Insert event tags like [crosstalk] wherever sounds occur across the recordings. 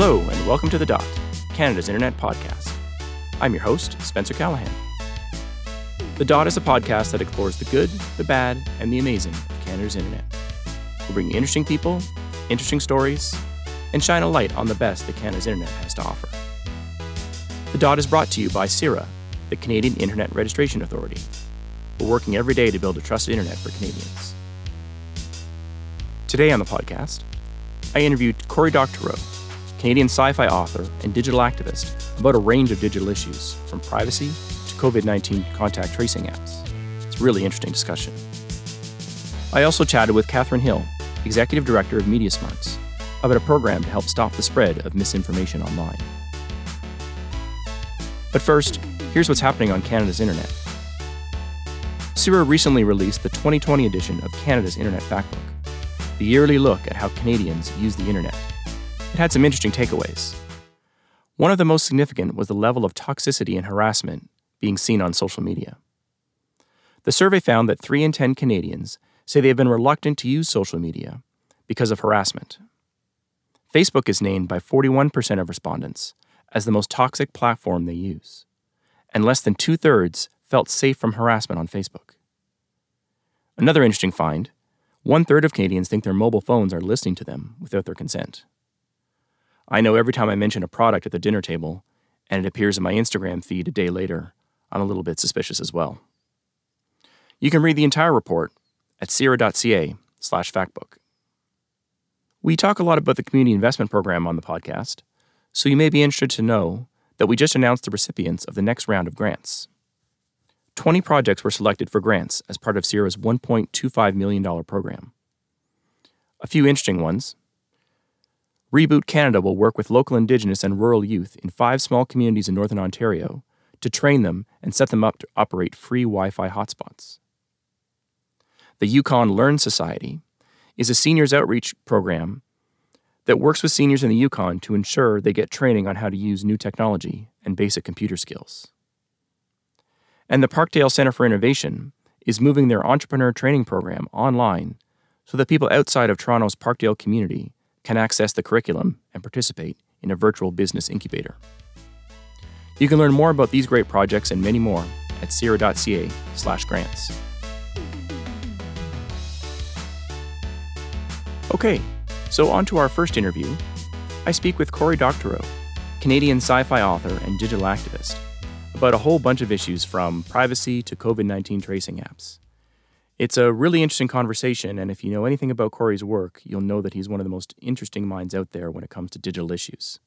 Hello, and welcome to The Dot, Canada's internet podcast. I'm your host, Spencer Callahan. The Dot is a podcast that explores the good, the bad, and the amazing of Canada's internet. We'll bring interesting people, interesting stories, and shine a light on the best that Canada's internet has to offer. The Dot is brought to you by CIRA, the Canadian Internet Registration Authority. We're working every day to build a trusted internet for Canadians. Today on the podcast, I interviewed Cory Doctorow, Canadian sci fi author and digital activist, about a range of digital issues, from privacy to COVID 19 contact tracing apps. It's a really interesting discussion. I also chatted with Kathryn Hill, Executive Director of Media Smarts, about a program to help stop the spread of misinformation online. But first, here's what's happening on Canada's internet. CIRA recently released the 2020 edition of Canada's Internet Factbook, the yearly look at how Canadians use the internet. Had some interesting takeaways. One of the most significant was the level of toxicity and harassment being seen on social media. The survey found that 3 in 10 Canadians say they have been reluctant to use social media because of harassment. Facebook is named by 41% of respondents as the most toxic platform they use, and less than two thirds felt safe from harassment on Facebook. Another interesting find one third of Canadians think their mobile phones are listening to them without their consent. I know every time I mention a product at the dinner table and it appears in my Instagram feed a day later, I'm a little bit suspicious as well. You can read the entire report at cira.ca slash factbook. We talk a lot about the community investment program on the podcast, so you may be interested to know that we just announced the recipients of the next round of grants. 20 projects were selected for grants as part of CIRA's $1.25 million program. A few interesting ones. Reboot Canada will work with local Indigenous and rural youth in five small communities in Northern Ontario to train them and set them up to operate free Wi Fi hotspots. The Yukon Learn Society is a seniors outreach program that works with seniors in the Yukon to ensure they get training on how to use new technology and basic computer skills. And the Parkdale Center for Innovation is moving their entrepreneur training program online so that people outside of Toronto's Parkdale community can access the curriculum and participate in a virtual business incubator. You can learn more about these great projects and many more at cira.ca/grants. Okay, so on to our first interview. I speak with Cory Doctorow, Canadian sci-fi author and digital activist about a whole bunch of issues from privacy to COVID 19 tracing apps. It's a really interesting conversation, and if you know anything about Cory's work, you'll know that he's one of the most interesting minds out there when it comes to digital issues.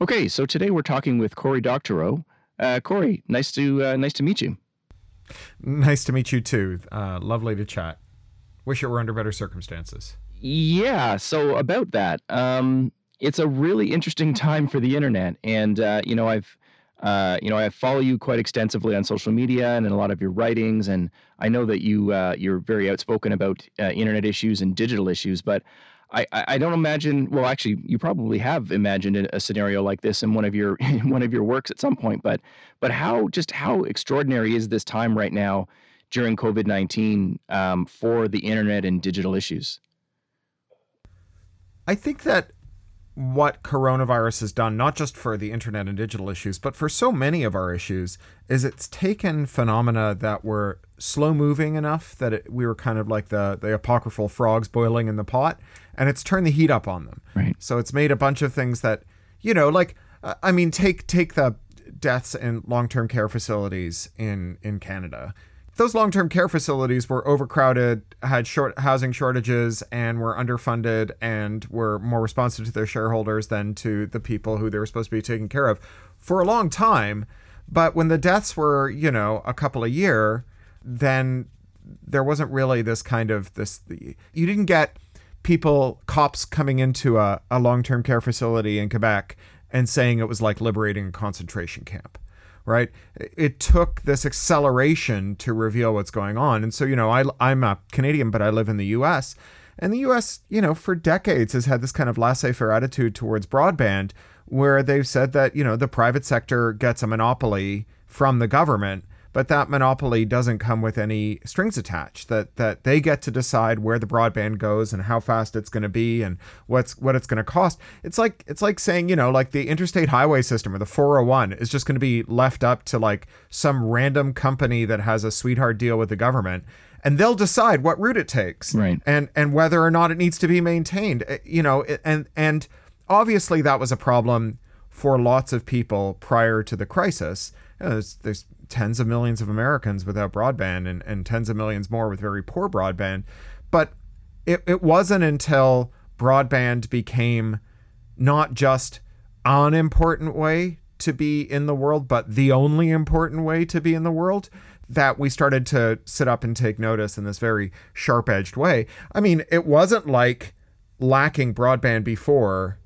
Okay, so today we're talking with Cory Doctorow. Uh, Cory, nice to uh, nice to meet you. Nice to meet you too. Uh, lovely to chat. Wish it were under better circumstances. Yeah. So about that, um, it's a really interesting time for the internet, and uh, you know I've uh, you know, I follow you quite extensively on social media and in a lot of your writings, and I know that you uh, you're very outspoken about uh, internet issues and digital issues. But I, I don't imagine. Well, actually, you probably have imagined a scenario like this in one of your [laughs] in one of your works at some point. But but how just how extraordinary is this time right now during COVID nineteen um, for the internet and digital issues? I think that what coronavirus has done, not just for the internet and digital issues, but for so many of our issues, is it's taken phenomena that were slow moving enough that it, we were kind of like the, the apocryphal frogs boiling in the pot, and it's turned the heat up on them. Right. So it's made a bunch of things that, you know, like, uh, I mean, take take the deaths in long term care facilities in in Canada those long-term care facilities were overcrowded, had short housing shortages, and were underfunded, and were more responsive to their shareholders than to the people who they were supposed to be taking care of for a long time. But when the deaths were, you know, a couple a year, then there wasn't really this kind of this. You didn't get people, cops coming into a, a long-term care facility in Quebec and saying it was like liberating a concentration camp right? It took this acceleration to reveal what's going on. And so, you know, I, I'm a Canadian, but I live in the US. And the US, you know, for decades has had this kind of laissez faire attitude towards broadband where they've said that, you know, the private sector gets a monopoly from the government, but that monopoly doesn't come with any strings attached. That that they get to decide where the broadband goes and how fast it's going to be and what's what it's going to cost. It's like it's like saying, you know, like the interstate highway system or the 401 is just going to be left up to like some random company that has a sweetheart deal with the government and they'll decide what route it takes right. and and whether or not it needs to be maintained uh, you know and and obviously that was a problem for lots of people prior to the crisis you know, there's, there's tens of millions of Americans without broadband and, and tens of millions more with very poor broadband. But it, it wasn't until broadband became not just an important way to be in the world, but the only important way to be in the world that we started to sit up and take notice in this very sharp edged way. I mean, it wasn't like lacking broadband before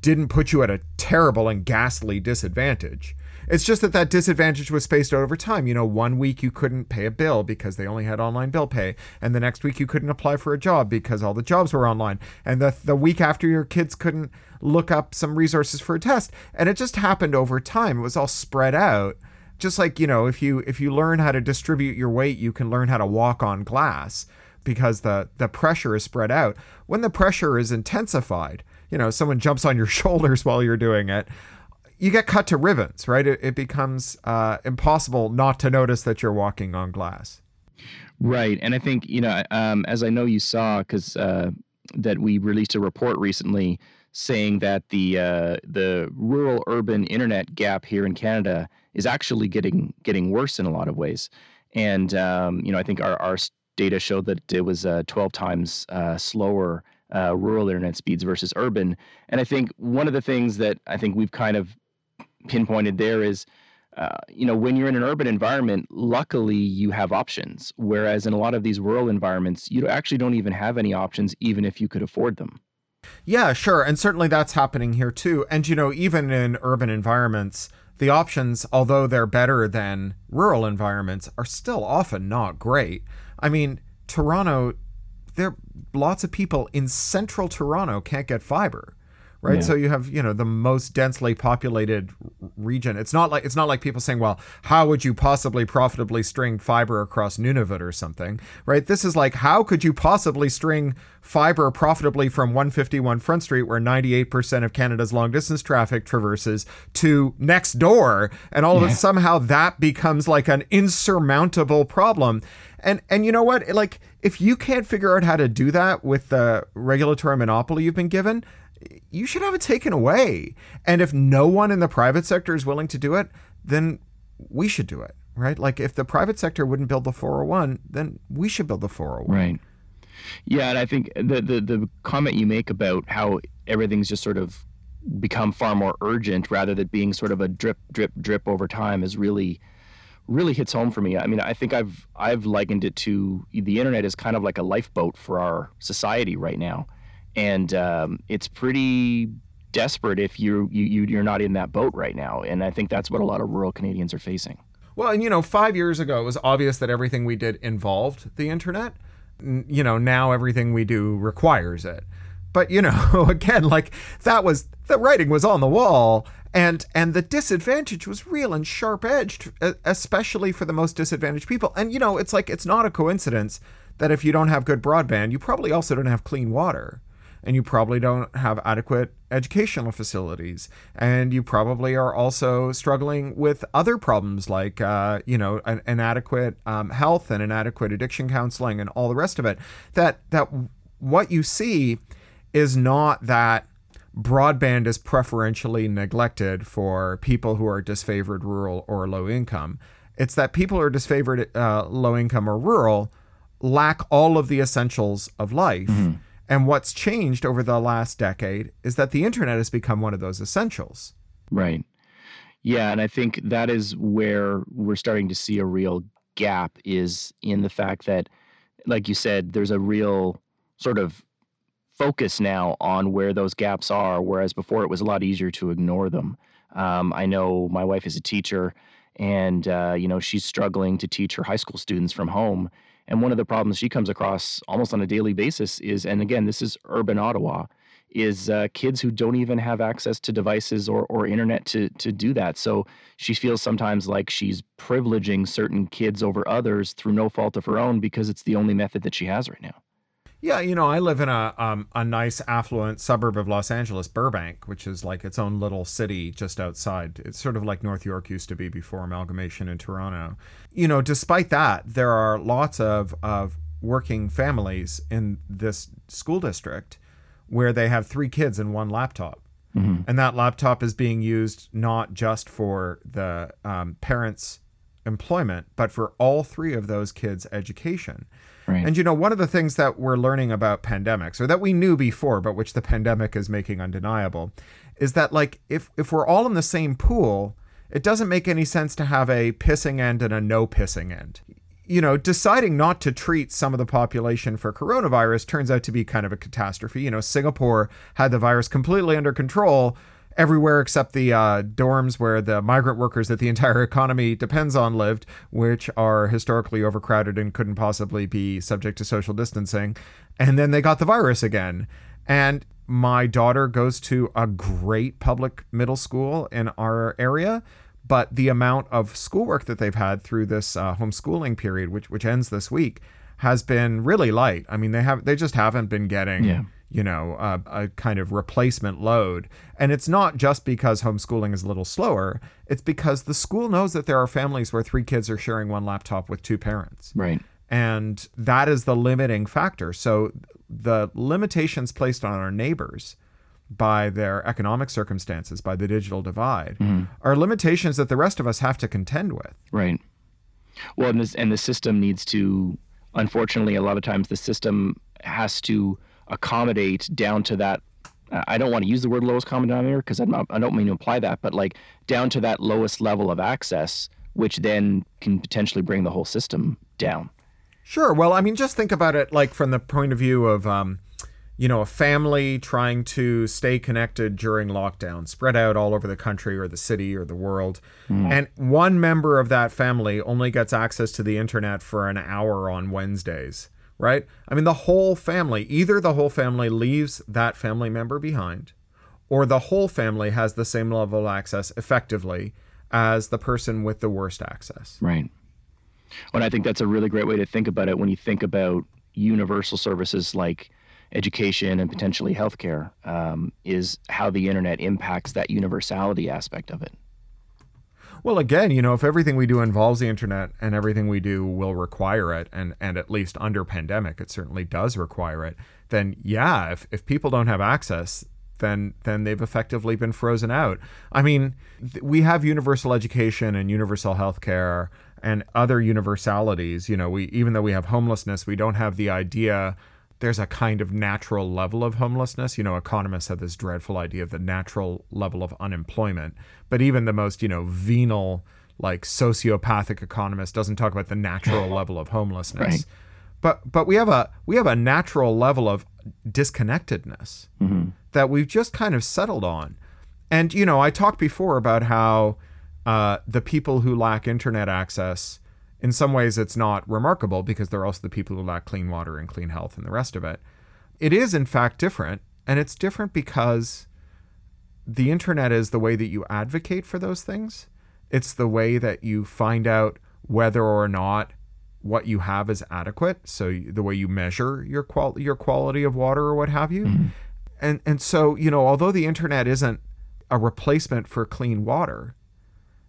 didn't put you at a terrible and ghastly disadvantage. It's just that that disadvantage was spaced out over time. You know, one week you couldn't pay a bill because they only had online bill pay, and the next week you couldn't apply for a job because all the jobs were online, and the the week after your kids couldn't look up some resources for a test, and it just happened over time. It was all spread out. Just like you know, if you if you learn how to distribute your weight, you can learn how to walk on glass because the the pressure is spread out. When the pressure is intensified, you know, someone jumps on your [laughs] shoulders while you're doing it you get cut to ribbons, right? It, it becomes uh, impossible not to notice that you're walking on glass. Right, and I think you know, um, as I know you saw, because uh, that we released a report recently saying that the uh, the rural urban internet gap here in Canada is actually getting getting worse in a lot of ways, and um, you know, I think our our data showed that it was uh, 12 times uh, slower uh, rural internet speeds versus urban. And I think one of the things that I think we've kind of pinpointed there is uh, you know, when you're in an urban environment, luckily you have options. Whereas in a lot of these rural environments, you actually don't even have any options, even if you could afford them. Yeah, sure. And certainly that's happening here too. And, you know, even in urban environments, the options, although they're better than rural environments, are still often not great. I mean, Toronto, there lots of people in central Toronto can't get fiber right? Yeah. So you have you know the most densely populated region. It's not like it's not like people saying, well, how would you possibly profitably string fiber across Nunavut or something, right? This is like how could you possibly string fiber profitably from 151 Front Street, where 98% of Canada's long distance traffic traverses, to next door, and all yeah. of it somehow that becomes like an insurmountable problem. And and you know what? Like if you can't figure out how to do that with the regulatory monopoly you've been given, you should have it taken away. And if no one in the private sector is willing to do it, then we should do it, right? Like if the private sector wouldn't build the 401, then we should build the 401. Right. Yeah, and I think the the the comment you make about how everything's just sort of become far more urgent rather than being sort of a drip drip drip over time is really really hits home for me. I mean, I think I've I've likened it to the internet is kind of like a lifeboat for our society right now and um, it's pretty desperate if you you you're not in that boat right now. And I think that's what a lot of rural Canadians are facing. Well, and you know, five years ago it was obvious that everything we did involved the internet. You know, now everything we do requires it. But you know, [laughs] again, like that was the writing was on the wall, and and the disadvantage was real and sharp edged, especially for the most disadvantaged people. And you know, it's like it's not a coincidence that if you don't have good broadband, you probably also don't have clean water and you probably don't have adequate educational facilities. And you probably are also struggling with other problems like uh, you know an, inadequate um, health and inadequate addiction counseling and all the rest of it. That that what you see is not that broadband is preferentially neglected for people who are disfavored rural or low income. It's that people who are disfavored uh, low income or rural lack all of the essentials of life. Mm-hmm and what's changed over the last decade is that the internet has become one of those essentials. Right. Yeah, and I think that is where we're starting to see a real gap is in the fact that like you said there's a real sort of focus now on where those gaps are whereas before it was a lot easier to ignore them. Um, I know my wife is a teacher and uh, you know she's struggling to teach her high school students from home and one of the problems she comes across almost on a daily basis is, and again, this is urban Ottawa, is uh, kids who don't even have access to devices or, or internet to to do that. So she feels sometimes like she's privileging certain kids over others through no fault of her own because it's the only method that she has right now. Yeah, you know, I live in a um, a nice affluent suburb of Los Angeles, Burbank, which is like its own little city just outside. It's sort of like North York used to be before amalgamation in Toronto. You know, despite that, there are lots of of working families in this school district where they have three kids and one laptop. Mm-hmm. And that laptop is being used not just for the um, parents' employment, but for all three of those kids' education. Right. And you know, one of the things that we're learning about pandemics, or that we knew before, but which the pandemic is making undeniable, is that like if if we're all in the same pool, it doesn't make any sense to have a pissing end and a no pissing end. You know, deciding not to treat some of the population for coronavirus turns out to be kind of a catastrophe. You know, Singapore had the virus completely under control, everywhere except the uh, dorms where the migrant workers that the entire economy depends on lived, which are historically overcrowded and couldn't possibly be subject to social distancing. And then they got the virus again. And my daughter goes to a great public middle school in our area. But the amount of schoolwork that they've had through this uh, homeschooling period, which which ends this week, has been really light. I mean, they have they just haven't been getting yeah you know, a, a, kind of replacement load. And it's not just because homeschooling is a little slower, it's because the school knows that there are families where three kids are sharing one laptop with two parents. Right. And that is the limiting factor. So the limitations placed on our neighbors by their economic circumstances, by the digital divide, mm-hmm. are limitations that the rest of us have to contend with. Right. Well, and this and the system needs to unfortunately a lot of times the system has to accommodate down to that I don't want to use the word lowest common denominator because I don't mean to imply that, but like down to that lowest level of access, which then can potentially bring the whole system down. Sure. Well, I mean, just think about it like from the point of view of, um, you know, a family trying to stay connected during lockdown, spread out all over the country or the city or the world. Mm. And one member of that family only gets access to the internet for an hour on Wednesdays right? I mean, the whole family, either the whole family leaves that family member behind, or the whole family has the same level of access effectively as the person with the worst access. Right. Well, and I think that's a really great way to think about it when you think about universal services like education and potentially healthcare, um, is how the internet impacts that universality aspect of it. Well, again, you know, if everything we do involves the internet and everything we do will require it, and, and at least under pandemic, it certainly does require it, then yeah, if, if people don't have access, then then they've effectively been frozen out. I mean, th- we have universal education and universal health care and other universalities. You know, we even though we have homelessness, we don't have the idea there's a kind of natural level of homelessness. You know, economists have this dreadful idea of the natural level of unemployment, but even the most, you know, venal, like sociopathic economist doesn't talk about the natural [laughs] level of homelessness. Right. But but we have a we have a natural level of disconnectedness mm-hmm. that we've just kind of settled on. And you know, I talked before about how uh, the people who lack internet access in some ways it's not remarkable because they're also the people who lack clean water and clean health and the rest of it. It is, in fact, different. And it's different because the internet is the way that you advocate for those things. It's the way that you find out whether or not what you have is adequate. So the way you measure your qual your quality of water or what have you. Mm-hmm. And and so, you know, although the internet isn't a replacement for clean water,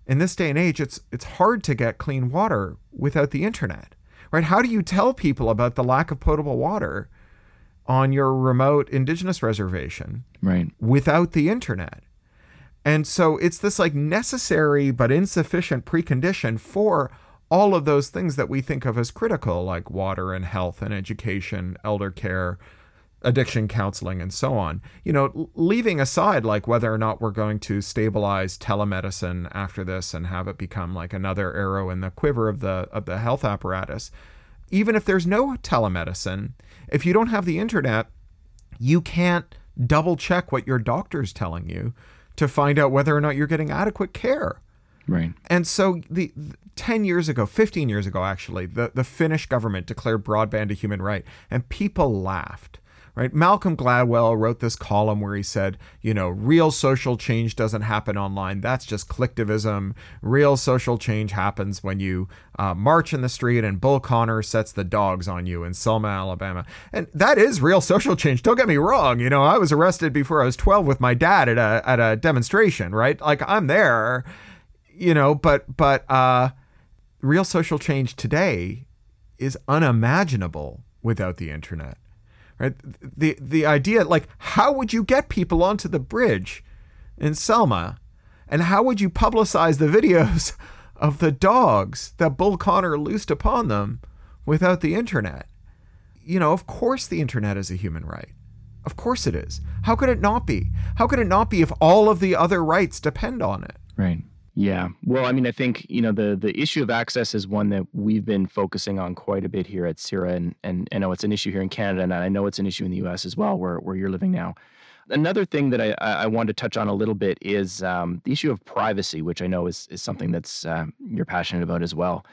in this day and age, it's it's hard to get clean water without the internet, right? How do you tell people about the lack of potable water on your remote indigenous reservation, right, without the internet? And so it's this like necessary but insufficient precondition for all of those things that we think of as critical, like water and health and education, elder care, addiction counseling and so on. You know, leaving aside like whether or not we're going to stabilize telemedicine after this and have it become like another arrow in the quiver of the of the health apparatus. Even if there's no telemedicine, if you don't have the internet, you can't double check what your doctor's telling you to find out whether or not you're getting adequate care. Right. And so the, the 10 years ago, 15 years ago actually, the the Finnish government declared broadband a human right and people laughed right? Malcolm Gladwell wrote this column where he said, you know, real social change doesn't happen online. That's just collectivism. Real social change happens when you uh, march in the street and Bull Connor sets the dogs on you in Selma, Alabama. And that is real social change. Don't get me wrong. You know, I was arrested before I was 12 with my dad at a, at a demonstration, right? Like I'm there, you know, but, but, uh, real social change today is unimaginable without the internet right? The the idea like how would you get people onto the bridge in Selma? And how would you publicize the videos [laughs] of the dogs that Bull Connor loosed upon them without the internet? You know of course the internet is a human right. Of course it is. How could it not be? How could it not be if all of the other rights depend on it? Right yeah. Well, I mean, I think, you know, the the issue of access is one that we've been focusing on quite a bit here at CIRA and and I know it's an issue here in Canada and I know it's an issue in the US as well where where you're living now. Another thing that I, I want to touch on a little bit is um, the issue of privacy, which I know is, is something that's uh, you're passionate about as well.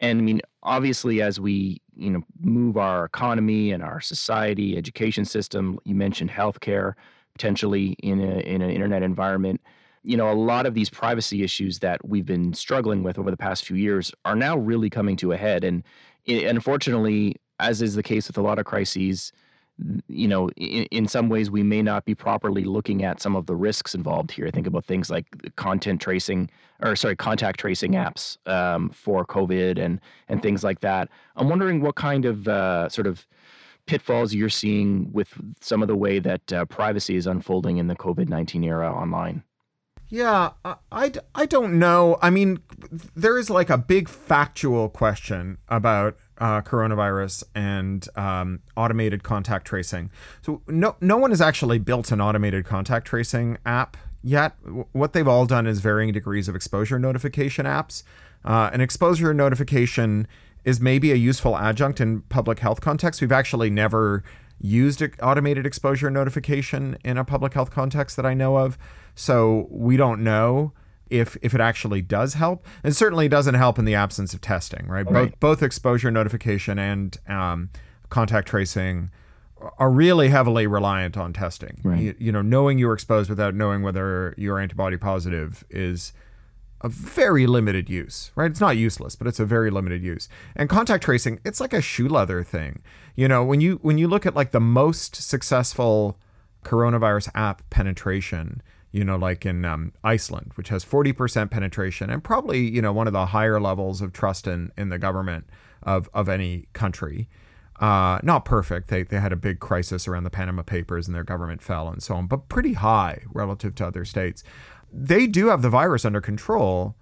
And I mean, obviously, as we you know move our economy and our society, education system, you mentioned healthcare, potentially in a, in an internet environment you know, a lot of these privacy issues that we've been struggling with over the past few years are now really coming to a head. And unfortunately, as is the case with a lot of crises, you know, in, in, some ways, we may not be properly looking at some of the risks involved here. Think about things like content tracing, or sorry, contact tracing apps um, for COVID and and things like that. I'm wondering what kind of uh, sort of pitfalls you're seeing with some of the way that uh, privacy is unfolding in the COVID 19 era online. Yeah, I, I, don't know. I mean, there is like a big factual question about uh, coronavirus and um, automated contact tracing. So no no one has actually built an automated contact tracing app yet. What they've all done is varying degrees of exposure notification apps. Uh, an exposure notification is maybe a useful adjunct in public health context. We've actually never used automated exposure notification in a public health context that I know of. So we don't know if if it actually does help. And certainly doesn't help in the absence of testing, right? right. Both both exposure notification and um, contact tracing are really heavily reliant on testing. Right. You, you know, knowing you're exposed without knowing whether you're antibody positive is a very limited use, right? It's not useless, but it's a very limited use. And contact tracing, it's like a shoe leather thing. You know, when you when you look at like the most successful coronavirus app penetration, you know, like in um, Iceland, which has 40% penetration and probably, you know, one of the higher levels of trust in, in the government of, of any country. Uh, not perfect. They, they had a big crisis around the Panama Papers and their government fell and so on, but pretty high relative to other states. They do have the virus under control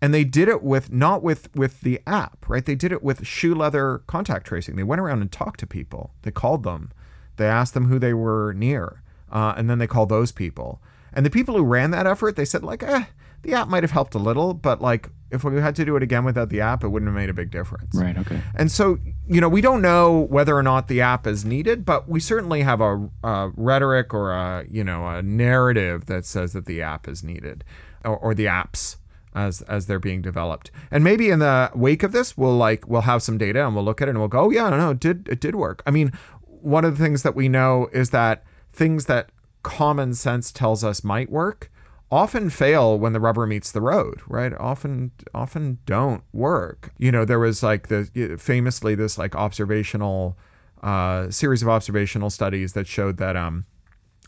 and they did it with not with with the app right they did it with shoe leather contact tracing they went around and talked to people they called them they asked them who they were near uh, and then they called those people and the people who ran that effort, they said like, eh, the app might have helped a little, but like if we had to do it again without the app, it wouldn't have made a big difference. Right. Okay. And so, you know, we don't know whether or not the app is needed, but we certainly have a, a rhetoric or a, you know, a narrative that says that the app is needed or, or the apps as as they're being developed. And maybe in the wake of this, we'll like we'll have some data and we'll look at it and we'll go, oh, yeah, no, no, it did it did work. I mean, one of the things that we know is that things that common sense tells us might work often fail when the rubber meets the road right? Often often don't work. You know there was like the famously this like observational uh, series of observational studies that showed that um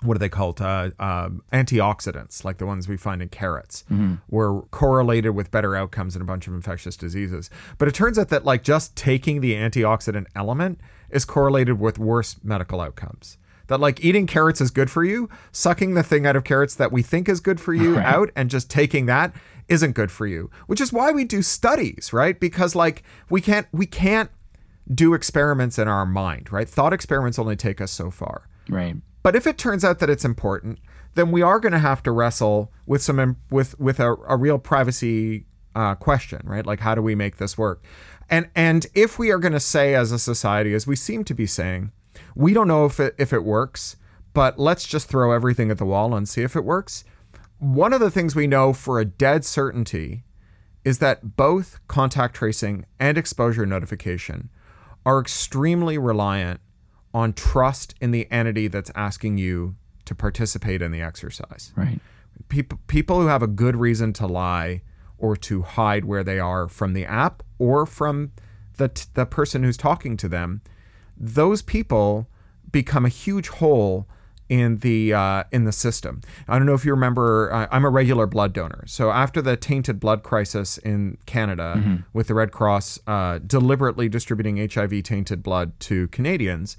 what are they called? Uh, uh, antioxidants like the ones we find in carrots mm-hmm. were correlated with better outcomes in a bunch of infectious diseases. But it turns out that like just taking the antioxidant element is correlated with worse medical outcomes that like eating carrots is good for you, sucking the thing out of carrots that we think is good for you right. out and just taking that isn't good for you. Which is why we do studies, right? Because like we can't we can't do experiments in our mind, right? Thought experiments only take us so far. Right. But if it turns out that it's important, then we are going to have to wrestle with some with with a, a real privacy uh, question, right? Like how do we make this work? And and if we are going to say as a society, as we seem to be saying, we don't know if it if it works, but let's just throw everything at the wall and see if it works. One of the things we know for a dead certainty is that both contact tracing and exposure notification are extremely reliant on trust in the entity that's asking you to participate in the exercise. Right. People people who have a good reason to lie or to hide where they are from the app or from the t- the person who's talking to them, those people become a huge hole in the uh, in the system. I don't know if you remember. Uh, I'm a regular blood donor, so after the tainted blood crisis in Canada, with the Red Cross uh, deliberately distributing HIV tainted blood to Canadians,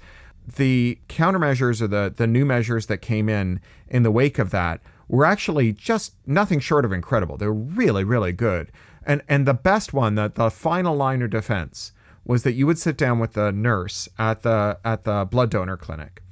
the countermeasures or the the new measures that came in in the wake of that were actually just nothing short of incredible. They're really really good. And and the best one, that the final line of defense was that you would sit down with the nurse at the at the blood donor clinic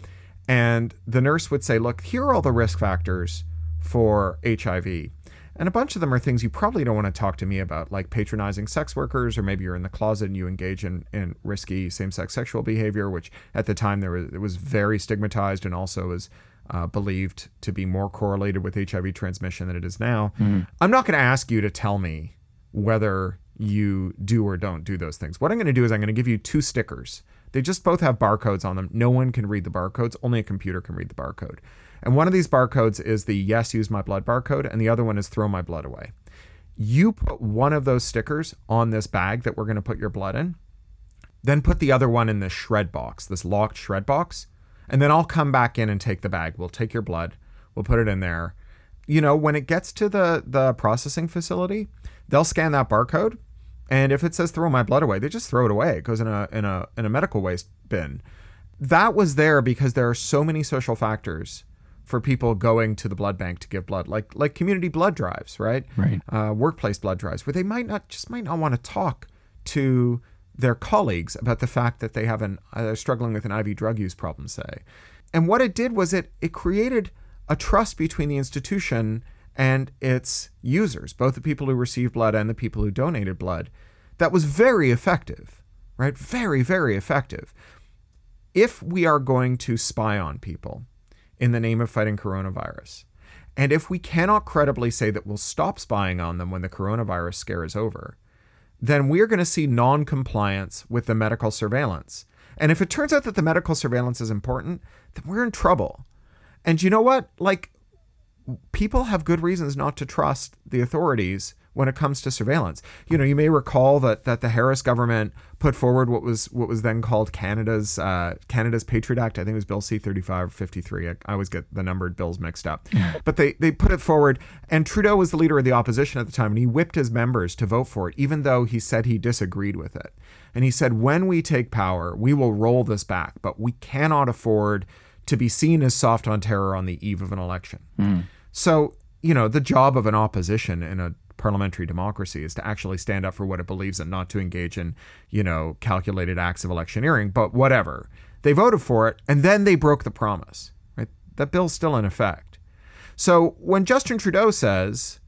and the nurse would say, "Look, here are all the risk factors for HIV." And a bunch of them are things you probably don't want to talk to me about, like patronizing sex workers, or maybe you're in the closet and you engage in, in risky same-sex sexual behavior, which at the time there was it was very stigmatized and also was uh, believed to be more correlated with HIV transmission than it is now. I'm not going to ask you to tell me whether you do or don't do those things. What I'm going to do is I'm going to give you two stickers. They just both have barcodes on them. No one can read the barcodes, only a computer can read the barcode. And one of these barcodes is the yes, use my blood barcode, and the other one is throw my blood away. You put one of those stickers on this bag that we're going to put your blood in, then put the other one in this shred box, this locked shred box, and then I'll come back in and take the bag. We'll take your blood, we'll put it in there. You know, when it gets to the the processing facility, they'll scan that barcode, and if it says throw my blood away, they just throw it away. It goes in a in a in a medical waste bin. That was there because there are so many social factors for people going to the blood bank to give blood, like like community blood drives, right? Right. Uh, workplace blood drives, where they might not just might not want to talk to their colleagues about the fact that they have an uh, they're struggling with an IV drug use problem, say. And what it did was it it created a trust between the institution and its users, both the people who received blood and the people who donated blood, that was very effective, right? Very, very effective. If we are going to spy on people in the name of fighting coronavirus, and if we cannot credibly say that we'll stop spying on them when the coronavirus scare is over, then we're going to see non compliance with the medical surveillance. And if it turns out that the medical surveillance is important, then we're in trouble. And you know what? Like, people have good reasons not to trust the authorities when it comes to surveillance. You know, you may recall that that the Harper government put forward what was what was then called Canada's uh, Canada's Patriot Act. I think it was Bill C thirty five fifty three. I, I always get the numbered bills mixed up. but they they put it forward, and Trudeau was the leader of the opposition at the time, and he whipped his members to vote for it, even though he said he disagreed with it. And he said, when we take power, we will roll this back, but we cannot afford to be seen as soft on terror on the eve of an election. So, you know, the job of an opposition in a parliamentary democracy is to actually stand up for what it believes and not to engage in, you know, calculated acts of electioneering, but whatever. They voted for it and then they broke the promise, right? That bill's still in effect. So when Justin Trudeau says,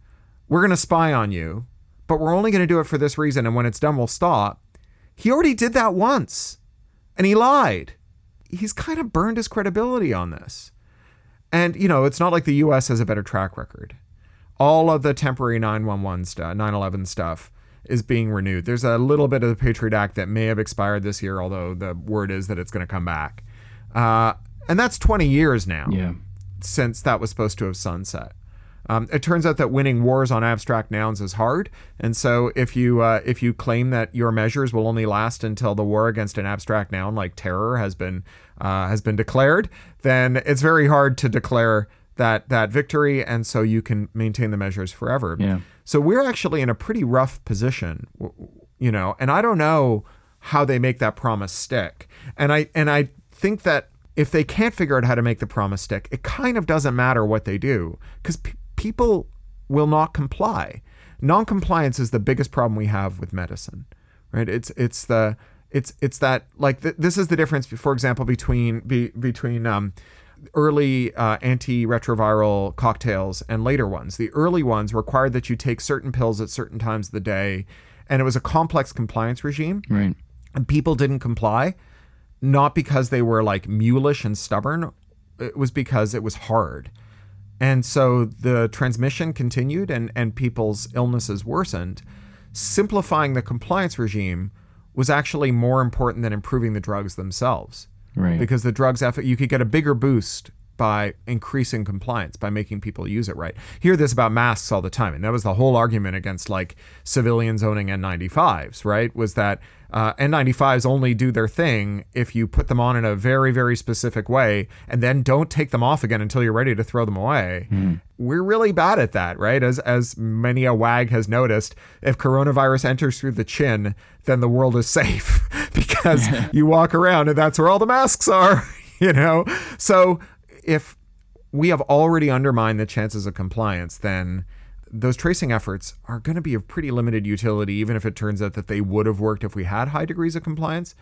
we're going to spy on you, but we're only going to do it for this reason, and when it's done, we'll stop, he already did that once and he lied. He's kind of burned his credibility on this. And, you know, it's not like the US has a better track record. All of the temporary 911 stuff, 911 stuff is being renewed. There's a little bit of the Patriot Act that may have expired this year, although the word is that it's going to come back. Uh, and that's 20 years now Yeah. since that was supposed to have sunset. Um, it turns out that winning wars on abstract nouns is hard, and so if you uh, if you claim that your measures will only last until the war against an abstract noun like terror has been uh, has been declared, then it's very hard to declare that that victory, and so you can maintain the measures forever. Yeah. So we're actually in a pretty rough position, you know, and I don't know how they make that promise stick. And I and I think that if they can't figure out how to make the promise stick, it kind of doesn't matter what they do because people will not comply. Non-compliance is the biggest problem we have with medicine, right? It's it's the it's it's that like th- this is the difference, for example, between be, between um, early uh, antiretroviral cocktails and later ones. The early ones required that you take certain pills at certain times of the day, and it was a complex compliance regime Right. and people didn't comply not because they were like mulish and stubborn it was because it was hard and so the transmission continued and and people's illnesses worsened simplifying the compliance regime was actually more important than improving the drugs themselves Right. Because the drugs, you could get a bigger boost by increasing compliance, by making people use it right. Hear this about masks all the time. And that was the whole argument against like civilians owning N95s, right? Was that uh, N95s only do their thing if you put them on in a very, very specific way and then don't take them off again until you're ready to throw them away. Mm. We're really bad at that, right? As, as many a wag has noticed, if coronavirus enters through the chin, then the world is [laughs] safe because [laughs] you walk around and that's where all the masks are, [laughs] you know? So if we have already undermined the chances of compliance, then those tracing efforts are going to be of pretty limited utility, even if it turns out that they would have worked if we had high degrees of compliance.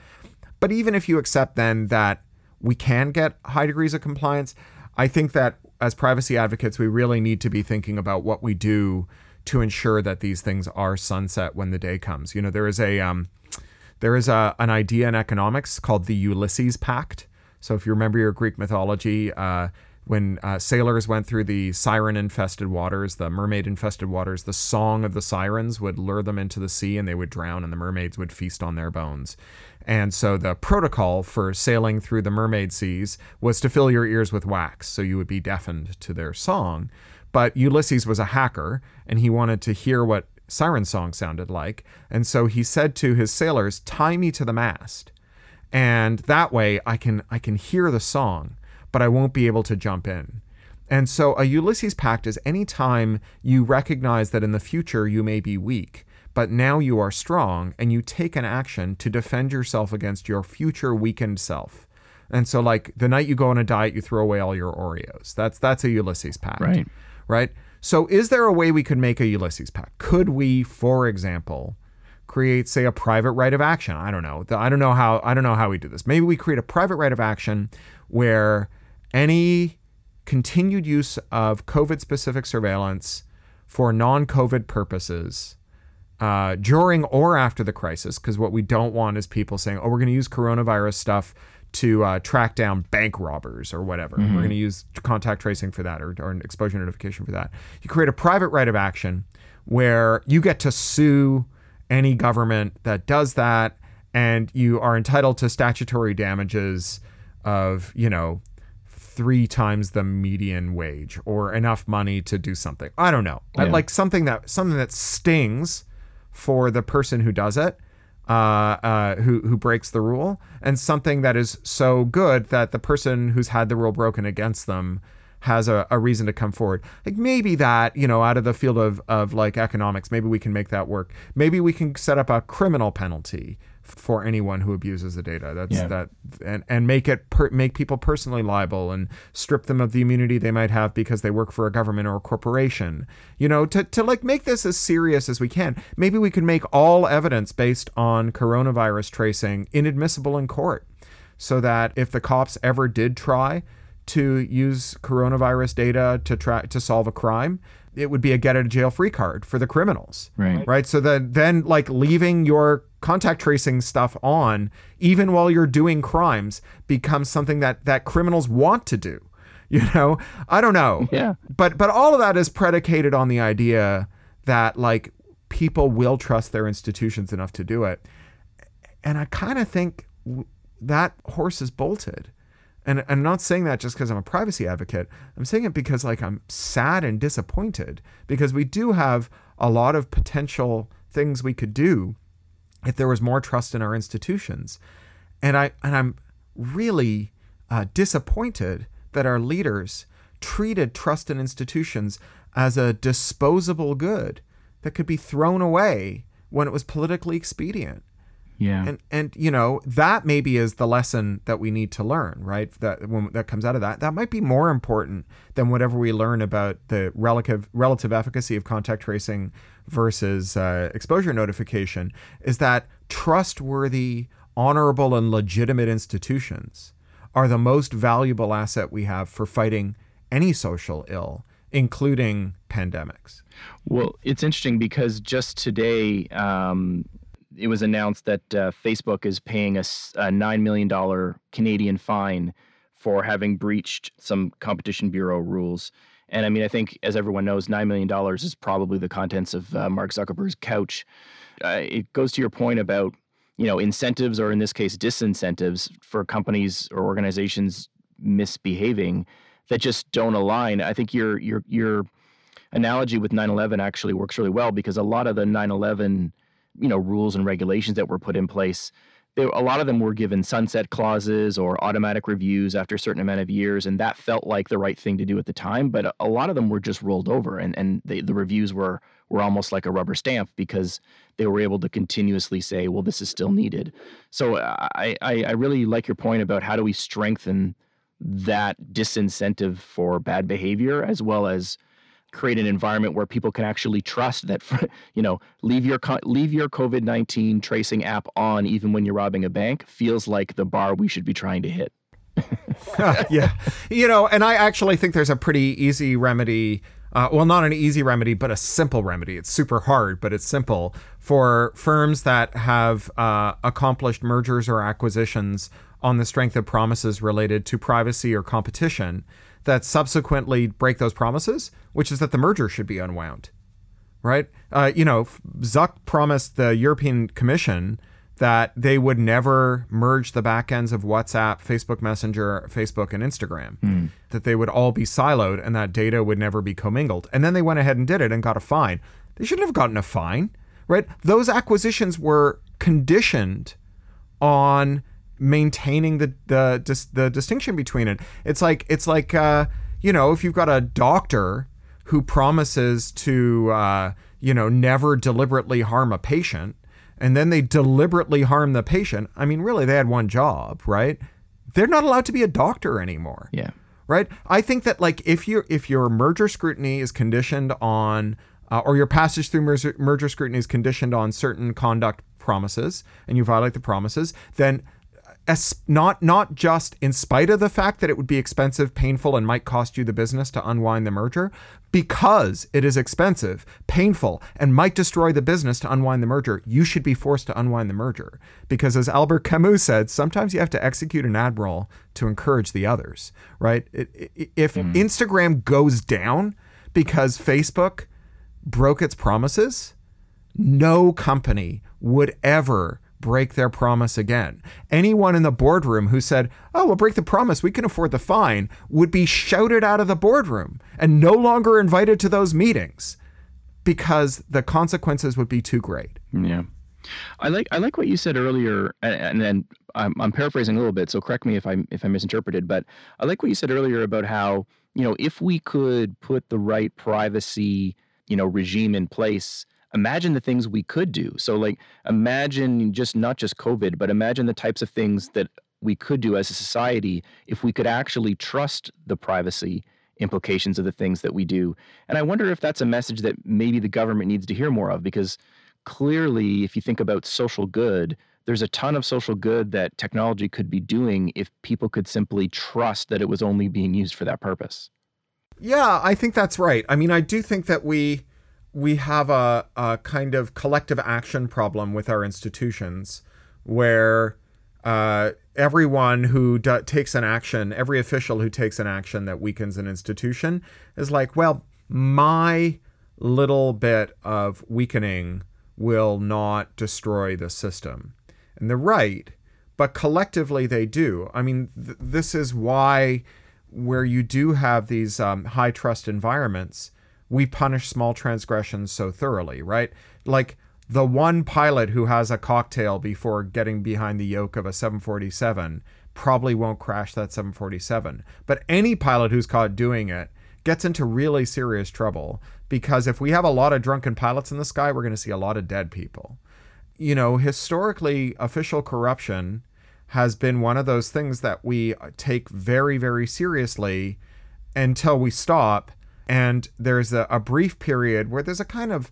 But even if you accept then that we can get high degrees of compliance, I think that as privacy advocates, we really need to be thinking about what we do to ensure that these things are sunset when the day comes. You know, there is a um, there is a, an idea in economics called the Ulysses Pact. So if you remember your Greek mythology, uh, when uh, sailors went through the siren infested waters, the mermaid infested waters, the song of the sirens would lure them into the sea and they would drown, and the mermaids would feast on their bones. And so the protocol for sailing through the mermaid seas was to fill your ears with wax so you would be deafened to their song. But Ulysses was a hacker and he wanted to hear what siren song sounded like. And so he said to his sailors, Tie me to the mast. And that way I can I can hear the song but I won't be able to jump in. And so a Ulysses Pact is any time you recognize that in the future you may be weak, but now you are strong and you take an action to defend yourself against your future weakened self. And so like the night you go on a diet, you throw away all your Oreos. That's that's a Ulysses Pact. Right. Right? So is there a way we could make a Ulysses Pact? Could we, for example, create say a private right of action? I don't know. I don't know how I don't know how we do this. Maybe we create a private right of action where any continued use of COVID specific surveillance for non COVID purposes uh, during or after the crisis, because what we don't want is people saying, oh, we're going to use coronavirus stuff to uh, track down bank robbers or whatever. Mm-hmm. We're going to use contact tracing for that or, or an exposure notification for that. You create a private right of action where you get to sue any government that does that and you are entitled to statutory damages of, you know, three times the median wage or enough money to do something. I don't know. Yeah. Like something that something that stings for the person who does it, uh, uh, who who breaks the rule, and something that is so good that the person who's had the rule broken against them has a, a reason to come forward. Like maybe that, you know, out of the field of, of like economics, maybe we can make that work. Maybe we can set up a criminal penalty for anyone who abuses the data. That's yeah. that, and and make it per, make people personally liable and strip them of the immunity they might have because they work for a government or a corporation. You know, to to like make this as serious as we can. Maybe we can make all evidence based on coronavirus tracing inadmissible in court, so that if the cops ever did try to use coronavirus data to try to solve a crime, it would be a get out of jail free card for the criminals. Right. Right. So then then like leaving your contact tracing stuff on even while you're doing crimes becomes something that that criminals want to do. [laughs] You know? I don't know. Yeah. But but all of that is predicated on the idea that like people will trust their institutions enough to do it. And I kind of think that horse is bolted and I'm not saying that just because I'm a privacy advocate. I'm saying it because like I'm sad and disappointed because we do have a lot of potential things we could do if there was more trust in our institutions. And I and I'm really uh, disappointed that our leaders treated trust in institutions as a disposable good that could be thrown away when it was politically expedient. Yeah. And and you know, that maybe is the lesson that we need to learn, right? That when that comes out of that, that might be more important than whatever we learn about the relative relative efficacy of contact tracing versus uh, exposure notification is that trustworthy, honorable and legitimate institutions are the most valuable asset we have for fighting any social ill, including pandemics. Well, it's interesting because just today, um, it was announced that uh, Facebook is paying a, a $9 million Canadian fine for having breached some Competition Bureau rules. And I mean, I think, as everyone knows, $9 million is probably the contents of uh, Mark Zuckerberg's couch. Uh, it goes to your point about you know incentives or in this case disincentives for companies or organizations misbehaving that just don't align. I think your your your analogy with 9/11 actually works really well because a lot of the 9/11 you know rules and regulations that were put in place they, a lot of them were given sunset clauses or automatic reviews after a certain amount of years, and that felt like the right thing to do at the time. But a, lot of them were just rolled over, and and they, the reviews were were almost like a rubber stamp because they were able to continuously say, well, this is still needed. So I I, I really like your point about how do we strengthen that disincentive for bad behavior as well as create an environment where people can actually trust that [laughs] you know leave your leave your covid-19 tracing app on even when you're robbing a bank feels like the bar we should be trying to hit. [laughs] Yeah. You know and i actually think there's a pretty easy remedy uh, well not an easy remedy but a simple remedy. It's super hard but it's simple. For firms that have uh, accomplished mergers or acquisitions on the strength of promises related to privacy or competition that subsequently break those promises, which is that the merger should be unwound. Right? Uh, you know, Zuck promised the European Commission that they would never merge the backends of WhatsApp, Facebook Messenger, Facebook, and Instagram, mm. that they would all be siloed and that data would never be commingled. And then they went ahead and did it and got a fine. They shouldn't have gotten a fine, right? Those acquisitions were conditioned on maintaining the the the distinction between it. It's like it's like uh, you know if you've got a doctor who promises to uh, you know never deliberately harm a patient, and then they deliberately harm the patient. I mean, really, they had one job, right? They're not allowed to be a doctor anymore. Yeah. Right. I think that like if you if your merger scrutiny is conditioned on uh, or your passage through merger, merger scrutiny is conditioned on certain conduct promises and you violate the promises, then as not not just in spite of the fact that it would be expensive, painful, and might cost you the business to unwind the merger, because it is expensive, painful, and might destroy the business to unwind the merger, you should be forced to unwind the merger. Because as Albert Camus said, sometimes you have to execute an admiral to encourage the others, right? If mm. Instagram goes down because Facebook broke its promises, no company would ever break their promise again. Anyone in the boardroom who said, Oh, we'll break the promise, we can afford the fine, would be shouted out of the boardroom and no longer invited to those meetings because the consequences would be too great. Yeah. I like I like what you said earlier, and then I'm, I'm paraphrasing a little bit, so correct me if I if I misinterpreted. But I like what you said earlier about how you know if we could put the right privacy you know regime in place, imagine the things we could do. So like imagine just not just COVID, but imagine the types of things that we could do as a society if we could actually trust the privacy implications of the things that we do. And I wonder if that's a message that maybe the government needs to hear more of because clearly if you think about social good, there's a ton of social good that technology could be doing if people could simply trust that it was only being used for that purpose. Yeah, I think that's right. I mean, I do think that we we have a, a kind of collective action problem with our institutions where uh, everyone who do- takes an action, every official who takes an action that weakens an institution is like, well, my little bit of weakening will not destroy the system. And they're right, but collectively they do. I mean, th- this is why, where you do have these um, high trust environments, we punish small transgressions so thoroughly, right? Like the one pilot who has a cocktail before getting behind the yoke of a 747 probably won't crash that 747. But any pilot who's caught doing it gets into really serious trouble because if we have a lot of drunken pilots in the sky, we're going to see a lot of dead people. You know, historically, official corruption has been one of those things that we take very, very seriously until we stop and there's a, a brief period where there's a kind of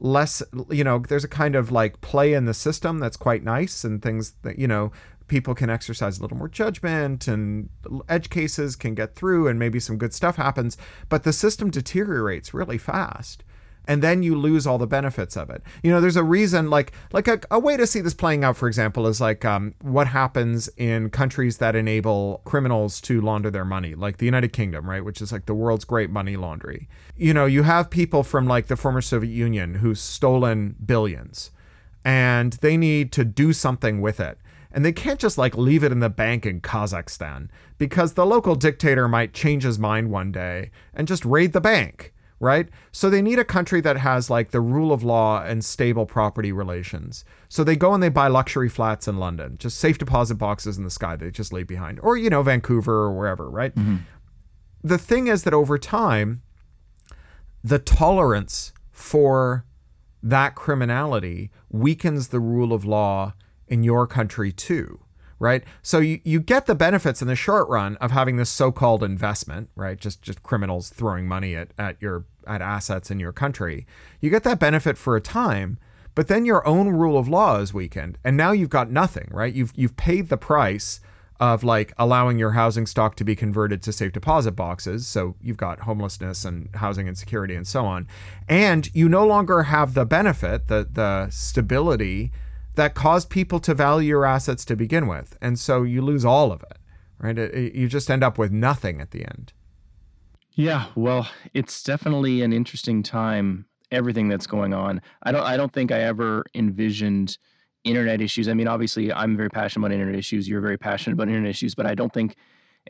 less you know there's a kind of like play in the system that's quite nice and things that you know people can exercise a little more judgment and edge cases can get through and maybe some good stuff happens but the system deteriorates really fast and then you lose all the benefits of it. You know, there's a reason, like like a, a way to see this playing out, for example, is like um, what happens in countries that enable criminals to launder their money, like the United Kingdom, right, which is like the world's great money laundry. You know, you have people from like the former Soviet Union who's stolen billions. and they need to do something with it. And they can't just like leave it in the bank in Kazakhstan because the local dictator might change his mind one day and just raid the bank, right? So they need a country that has like the rule of law and stable property relations. So they go and they buy luxury flats in London, just safe deposit boxes in the sky they just leave behind, or, you know, Vancouver or wherever, right? Mm-hmm. The thing is that over time, the tolerance for that criminality weakens the rule of law in your country too right so you, you get the benefits in the short run of having this so-called investment right just just criminals throwing money at, at your at assets in your country you get that benefit for a time but then your own rule of law is weakened and now you've got nothing right you've you've paid the price of like allowing your housing stock to be converted to safe deposit boxes. So you've got homelessness and housing insecurity and so on. And you no longer have the benefit, the the stability that caused people to value your assets to begin with. And so you lose all of it, right? You just end up with nothing at the end. Yeah, well, it's definitely an interesting time everything that's going on. I don't I don't think I ever envisioned internet issues. I mean, obviously, I'm very passionate about internet issues. You're very passionate about internet issues, but I don't think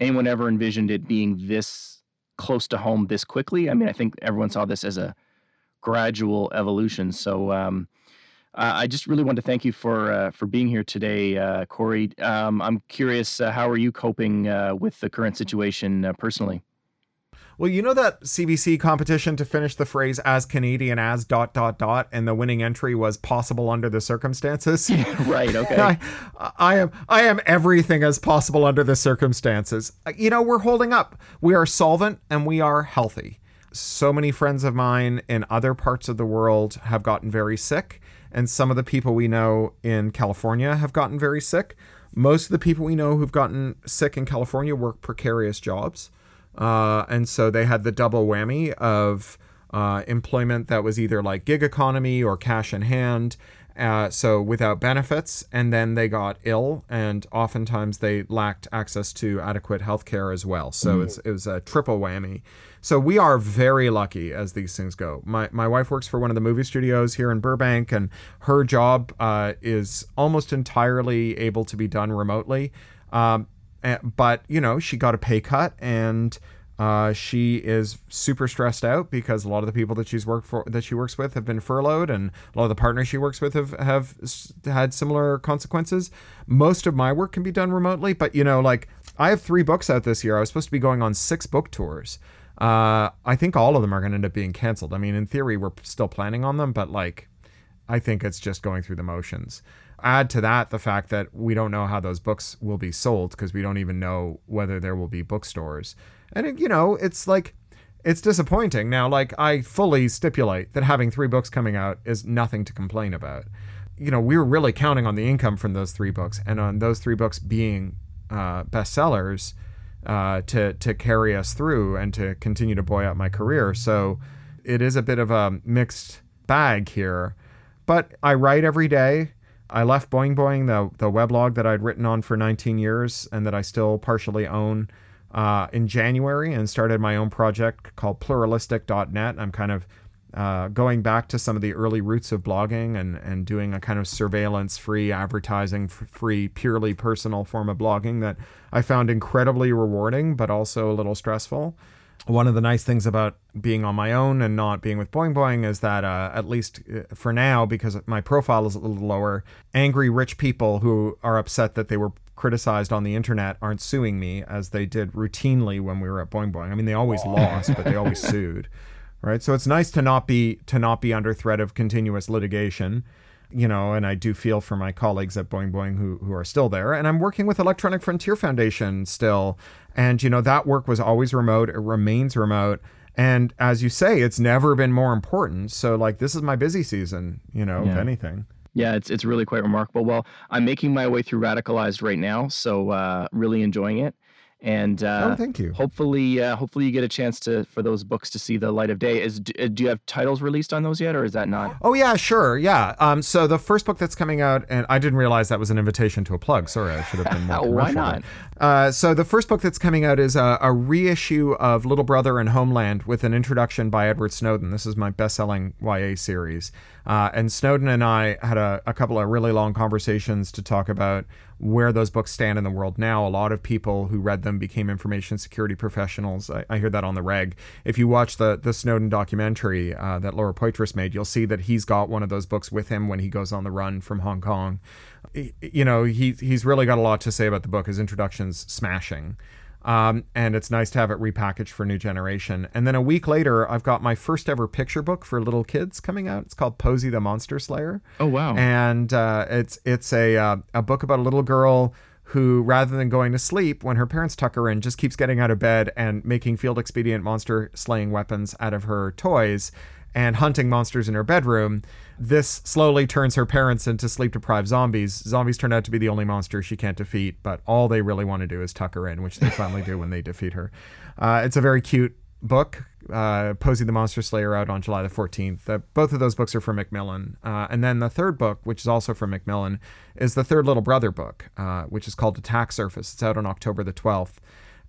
anyone ever envisioned it being this close to home this quickly. I mean, I think everyone saw this as a gradual evolution. So, um, I just really want to thank you for uh, for being here today, uh, Cory. Um, I'm curious, uh, how are you coping uh, with the current situation uh, personally? Well, you know that CBC competition to finish the phrase as Canadian as dot dot dot, and the winning entry was possible under the circumstances. [laughs] right. Okay. I, I am I am everything as possible under the circumstances. Uh, you know, we're holding up. We are solvent and we are healthy. So many friends of mine in other parts of the world have gotten very sick, and some of the people we know in California have gotten very sick. Most of the people we know who've gotten sick in California work precarious jobs. Uh, and so they had the double whammy of uh, employment that was either like gig economy or cash in hand. Uh, so without benefits, and then they got ill, and oftentimes they lacked access to adequate health care as well. So mm. it was a triple whammy. So we are very lucky as these things go. My my wife works for one of the movie studios here in Burbank, and her job uh, is almost entirely able to be done remotely. Um, but you know she got a pay cut and uh, she is super stressed out because a lot of the people that she's worked for that she works with have been furloughed and a lot of the partners she works with have, have had similar consequences. Most of my work can be done remotely but you know like i have three books out this year. I was supposed to be going on six book tours. Uh, i think all of them are going to end up being canceled. I mean in theory we're still planning on them but like i think it's just going through the motions add to that the fact that we don't know how those books will be sold because we don't even know whether there will be bookstores. And it, you know, it's like it's disappointing. Now, like I fully stipulate that having three books coming out is nothing to complain about. You know, we were really counting on the income from those three books and on those three books being uh, bestsellers uh, to to carry us through and to continue to buoy up my career. So it is a bit of a mixed bag here. But I write every day. I left Boing Boing, the, the weblog that I'd written on for 19 years and that I still partially own, uh, in January and started my own project called pluralistic.net. I'm kind of uh, going back to some of the early roots of blogging and, and doing a kind of surveillance free, advertising free, purely personal form of blogging that I found incredibly rewarding, but also a little stressful one of the nice things about being on my own and not being with Boing Boing is that, uh, at least uh, for now, because my profile is a little lower, angry rich people who are upset that they were criticized on the internet aren't suing me as they did routinely when we were at Boing Boing. I mean, they always lost, but they always [laughs] sued, right? So it's nice to not be to not be under threat of continuous litigation you know, and I do feel for my colleagues at Boing Boing who, who are still there. And I'm working with Electronic Frontier Foundation still. And, you know, that work was always remote, it remains remote. And as you say, it's never been more important. So, like, this is my busy season, you know, yeah. if anything. Yeah, it's, it's really quite remarkable. Well, I'm making my way through Radicalized right now. So, uh, really enjoying it. and uh, oh, thank you. Hopefully, uh, hopefully you get a chance to for those books to see the light of day. Is do, uh, do you have titles released on those yet, or is that not? Oh yeah, sure, yeah. Um, so the first book that's coming out, and I didn't realize that was an invitation to a plug. Sorry, I should have been more [laughs] Why not? Uh, so the first book that's coming out is a, a, reissue of Little Brother and Homeland with an introduction by Edward Snowden. This is my best-selling YA series, uh, and Snowden and I had a, a couple of really long conversations to talk about where those books stand in the world now. A lot of people who read them became information security professionals. I, I hear that on the reg. If you watch the the Snowden documentary uh, that Laura Poitras made, you'll see that he's got one of those books with him when he goes on the run from Hong Kong. You know, he he's really got a lot to say about the book. His introduction's smashing. Um, and it's nice to have it repackaged for new generation. And then a week later, I've got my first ever picture book for little kids coming out. It's called Poesy the Monster Slayer. Oh wow! And uh, it's it's a uh, a book about a little girl who, rather than going to sleep when her parents tuck her in, just keeps getting out of bed and making field expedient monster slaying weapons out of her toys and hunting monsters in her bedroom. This slowly turns her parents into sleep deprived zombies. Zombies turn out to be the only monster she can't defeat, but all they really want to do is tuck her in, which they finally do when they defeat her. Uh, it's a very cute book. Uh, Poesy the Monster Slayer out on July the 14th. Uh, both of those books are from Macmillan. Uh, and then the third book, which is also from Macmillan, is the third Little Brother book, uh, which is called Attack Surface. It's out on October the 12th.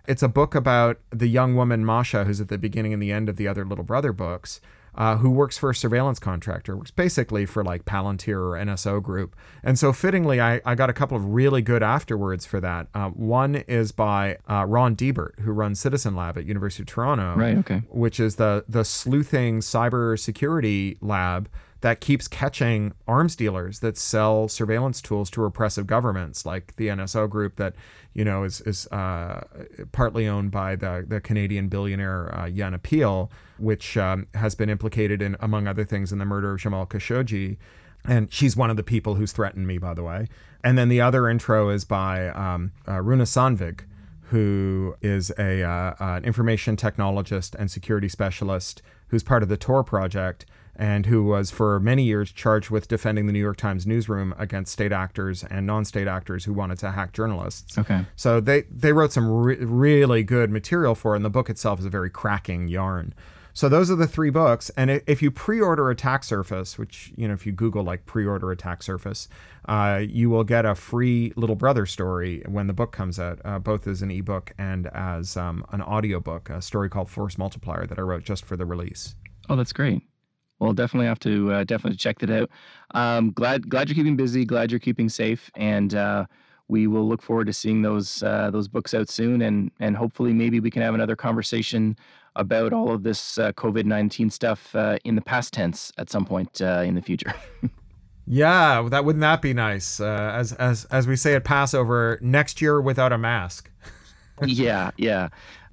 It's a book about the young woman Masha, who's at the beginning and the end of the other Little Brother books, uh, who works for a surveillance contractor, works basically for like Palantir or NSO Group. And so, fittingly, I, I got a couple of really good afterwards for that. Uh, one is by uh, Ron Deibert, who runs Citizen Lab at University of Toronto, right? Okay, which is the the sleuthing cyber security lab that keeps catching arms dealers that sell surveillance tools to repressive governments, like the NSO group that you know is is uh, partly owned by the the Canadian billionaire uh, Yana Peel, which um, has been implicated in, among other things, in the murder of Jamal Khashoggi. And she's one of the people who's threatened me, by the way. And then the other intro is by um, uh, Runa Sandvik, who is a uh, an information technologist and security specialist who's part of the Tor project and who was for many years charged with defending the New York Times newsroom against state actors and non-state actors who wanted to hack journalists. Okay. So they they wrote some re- really good material for it, and the book itself is a very cracking yarn. So those are the three books, and if you pre-order Attack Surface, which you know if you Google like pre-order Attack Surface, uh, you will get a free Little Brother story when the book comes out, uh, both as an ebook and as um, an audiobook, a story called Force Multiplier that I wrote just for the release. Oh, that's great. Well, definitely have to uh, definitely check that out. Um, glad glad you're keeping busy. Glad you're keeping safe, and uh, we will look forward to seeing those uh, those books out soon, and and hopefully maybe we can have another conversation about all of this uh, COVID nineteen stuff uh, in the past tense at some point uh, in the future. [laughs] yeah, that wouldn't that be nice? as as as we say at Passover, next year without a mask. [laughs] yeah, yeah.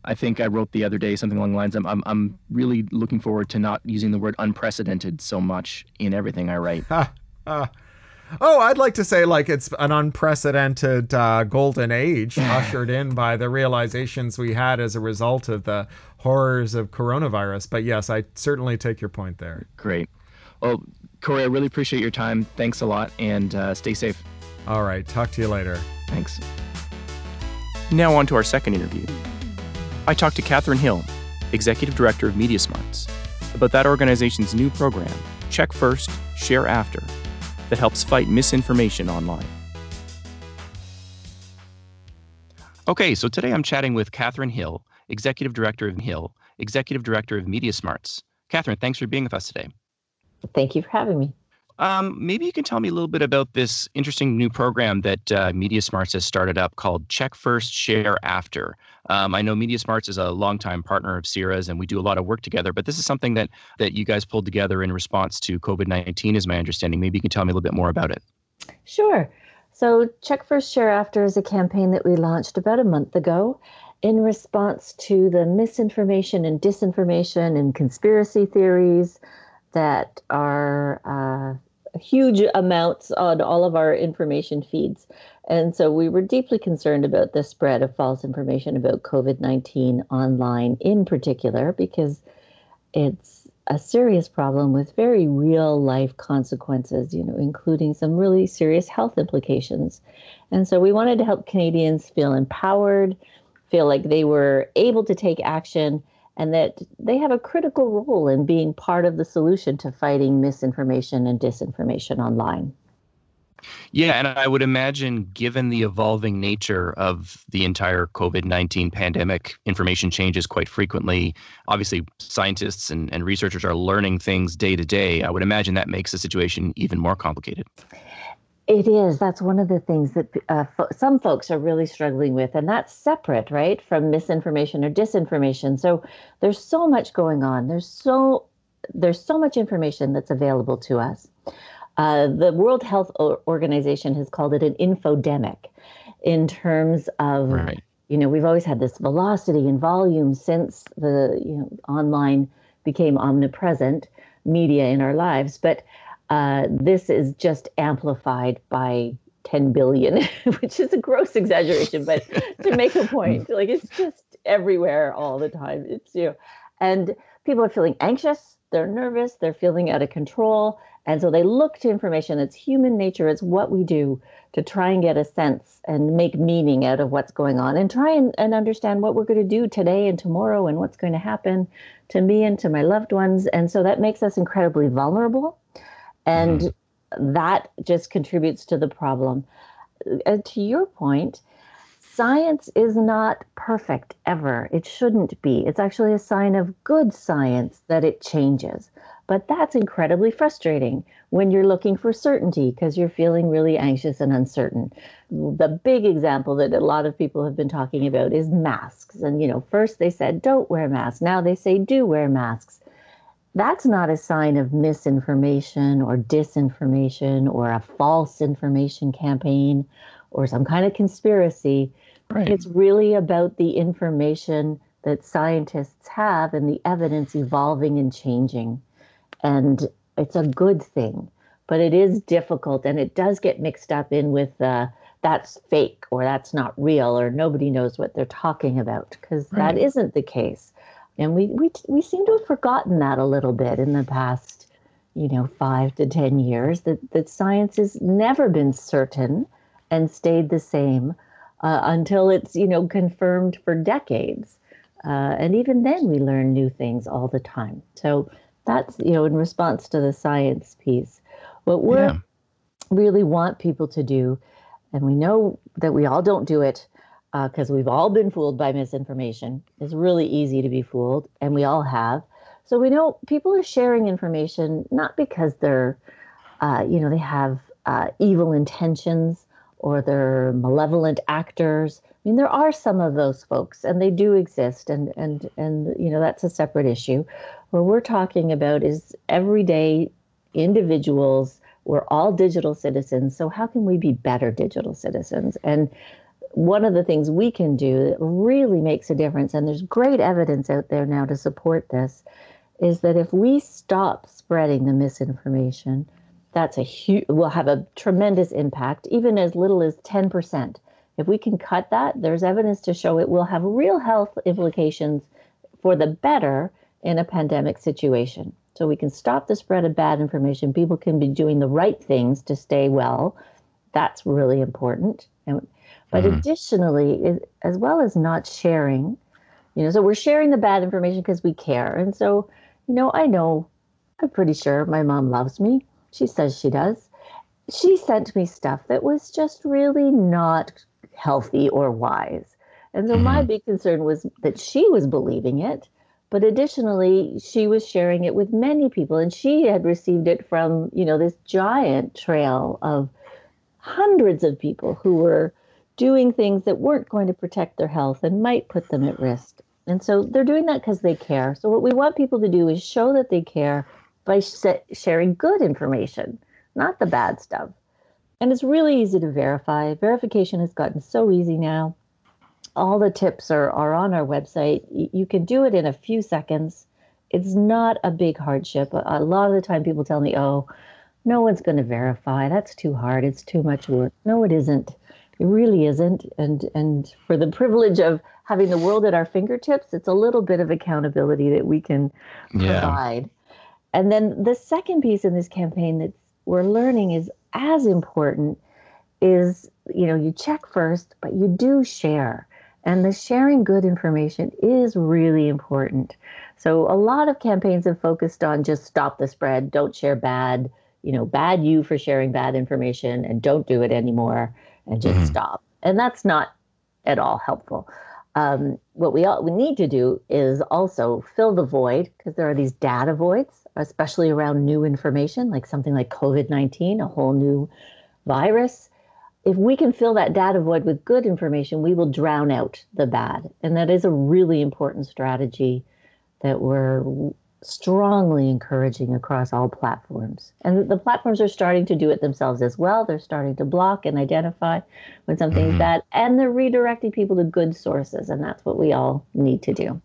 I think I wrote the other day something along the lines. I'm, I'm, I'm really looking forward to not using the word unprecedented so much in everything I write. uh, [laughs] oh, I'd like to say like it's an unprecedented uh, golden age ushered in by the realizations we had as a result of the horrors of coronavirus. But yes, I certainly take your point there. Great. Well, Cory, I really appreciate your time. Thanks a lot, and uh, stay safe. All right. Talk to you later. Thanks. Now on to our second interview. I talked to Kathryn Hill, Executive Director of Media Smarts, about that organization's new program, Check First, Share After, that helps fight misinformation online. Okay, so today I'm chatting with Kathryn Hill, Executive Director of Hill, Executive Director of Media Smarts. Kathryn, thanks for being with us today. Thank you for having me. Um, maybe you can tell me a little bit about this interesting new program that uh, Media Smarts has started up called Check First, Share After. Um, I know Media Smarts is a longtime partner of CIRA's, and we do a lot of work together. But this is something that that you guys pulled together in response to COVID nineteen, is my understanding. Maybe you can tell me a little bit more about it. Sure. So, Check First, Share After is a campaign that we launched about a month ago in response to the misinformation and disinformation and conspiracy theories that are uh, huge amounts on all of our information feeds. And so we were deeply concerned about the spread of false information about COVID 19 online in particular, because it's a serious problem with very real life consequences, you know, including some really serious health implications. And so we wanted to help Canadians feel empowered, feel like they were able to take action and that they have a critical role in being part of the solution to fighting misinformation and disinformation online. Yeah, and I would imagine, given the evolving nature of the entire COVID 19 pandemic, information changes quite frequently. Obviously, scientists and, and researchers are learning things day to day. I would imagine that makes the situation even more complicated. It is. That's one of the things that uh, fo- some folks are really struggling with, and that's separate, right, from misinformation or disinformation. So there's so much going on. There's so there's so much information that's available to us. Uh, the World Health Organization has called it an infodemic, in terms of right. you know we've always had this velocity and volume since the you know online became omnipresent media in our lives, but uh, this is just amplified by 10 billion, [laughs] which is a gross exaggeration, but to make a [laughs] point, like it's just everywhere all the time. It's you know, and people are feeling anxious, they're nervous, they're feeling out of control. And so they look to information that's human nature, it's what we do to try and get a sense and make meaning out of what's going on and try and, and understand what we're going to do today and tomorrow and what's going to happen to me and to my loved ones. And so that makes us incredibly vulnerable and mm-hmm. that just contributes to the problem. Uh, to your point, science is not perfect ever. It shouldn't be. It's actually a sign of good science that it changes. But that's incredibly frustrating when you're looking for certainty because you're feeling really anxious and uncertain. The big example that a lot of people have been talking about is masks. And, you know, first they said don't wear masks. Now they say do wear masks that's not a sign of misinformation or disinformation or a false information campaign or some kind of conspiracy. Right. It's really about the information that scientists have and the evidence evolving and changing. And it's a good thing, but it is difficult and it does get mixed up in with uh, that's fake or that's not real or nobody knows what they're talking about because right. that isn't the case and we, we, we seem to have forgotten that a little bit in the past, you know, five to 10 years, that, that science has never been certain and stayed the same uh, until it's, you know, confirmed for decades. Uh, and even then, we learn new things all the time. So that's, you know, in response to the science piece. What we yeah. really want people to do, and we know that we all don't do it, because uh, we've all been fooled by misinformation. It's really easy to be fooled, and we all have. So we know people are sharing information not because they're, uh, you know, they have uh, evil intentions or they're malevolent actors. I mean, there are some of those folks, and they do exist, and and and you know that's a separate issue. What we're talking about is everyday individuals. We're all digital citizens, so how can we be better digital citizens? And one of the things we can do that really makes a difference, and there's great evidence out there now to support this, is that if we stop spreading the misinformation, that's a huge will have a tremendous impact, even as little as 10%. If we can cut that, there's evidence to show it will have real health implications for the better in a pandemic situation. So we can stop the spread of bad information. People can be doing the right things to stay well. That's really important. And but mm-hmm. additionally, as well as not sharing, you know, so we're sharing the bad information because we care. And so, you know, I know, I'm pretty sure my mom loves me. She says she does. She sent me stuff that was just really not healthy or wise. And so mm-hmm. my big concern was that she was believing it. But additionally, she was sharing it with many people, and she had received it from, you know, this giant trail of hundreds of people who were doing things that weren't going to protect their health and might put them at risk. And so they're doing that because they care. So, what we want people to do is show that they care by sh- sharing good information, not the bad stuff. And it's really easy to verify. Verification has gotten so easy now. All the tips are, are on our website. You can do it in a few seconds. It's not a big hardship. A lot of the time, people tell me, oh, no one's going to verify. That's too hard. It's too much work. No, it isn't. It really isn't. And and for the privilege of having the world at our fingertips, it's a little bit of accountability that we can yeah. provide. And then the second piece in this campaign that we're learning is as important is you know you check first, but you do share. And the sharing good information is really important. So a lot of campaigns have focused on just stop the spread, don't share bad, you know, bad you for sharing bad information and don't do it anymore and just mm-hmm. stop. And that's not at all helpful. Um, what we all we need to do is also fill the void because there are these data voids, especially around new information, like something like COVID nineteen, a whole new virus. If we can fill that data void with good information, we will drown out the bad, and that is a really important strategy that we're strongly encouraging across all platforms. And the platforms are starting to do it themselves as well. They're starting to block and identify when something's mm-hmm. bad, and they're redirecting people to good sources. And that's what we all need to do.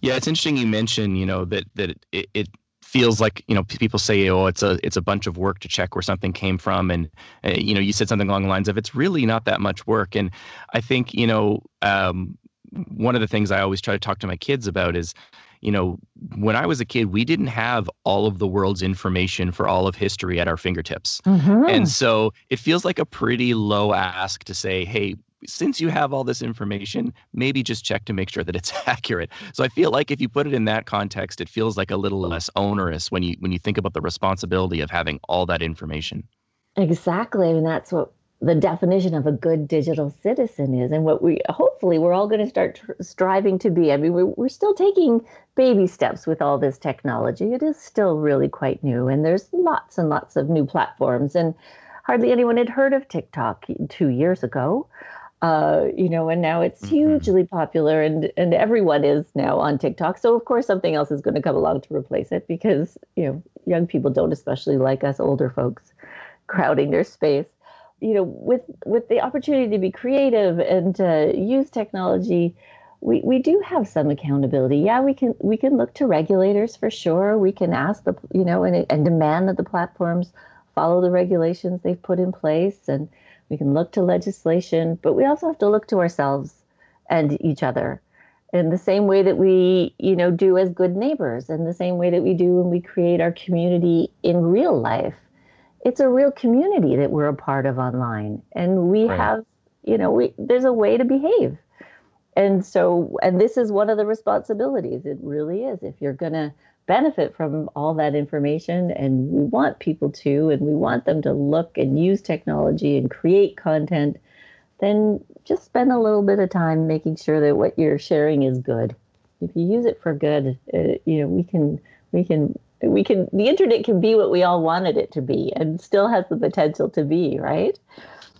Yeah, it's interesting you mentioned, you know, that that it, it feels like you know people say oh it's a it's a bunch of work to check where something came from and uh, you know you said something along the lines of it's really not that much work and i think you know um, one of the things i always try to talk to my kids about is you know, when I was a kid, we didn't have all of the world's information for all of history at our fingertips. Mm-hmm. And so it feels like a pretty low ask to say, hey, since you have all this information, maybe just check to make sure that it's [laughs] accurate. So I feel like if you put it in that context, it feels like a little less onerous when you when you think about the responsibility of having all that information. Exactly. I mean, that's what the definition of a good digital citizen is and what we hopefully we're all going to start tr- striving to be i mean we're, we're still taking baby steps with all this technology it is still really quite new and there's lots and lots of new platforms and hardly anyone had heard of tiktok two years ago uh, you know, and now it's mm-hmm. hugely popular, and and everyone is now on TikTok. So of course, something else is going to come along to replace it because you know young people don't especially like us older folks crowding their space you know, with with the opportunity to be creative and to use technology, we, we do have some accountability. Yeah, we can we can look to regulators for sure. We can ask the you know and and demand that the platforms follow the regulations they've put in place, and we can look to legislation. But we also have to look to ourselves and each other in the same way that we you know do as good neighbors, in the same way that we do when we create our community in real life it's a real community that we're a part of online. And we right. have you know we there's a way to behave. And so and this is one of the responsibilities. It really is. If you're going to benefit from all that information and we want people to and we want them to look and use technology and create content then just spend a little bit of time making sure that what you're sharing is good. If you use it for good uh, you know we can we can we can the internet can be what we all wanted it to be and still has the potential to be right?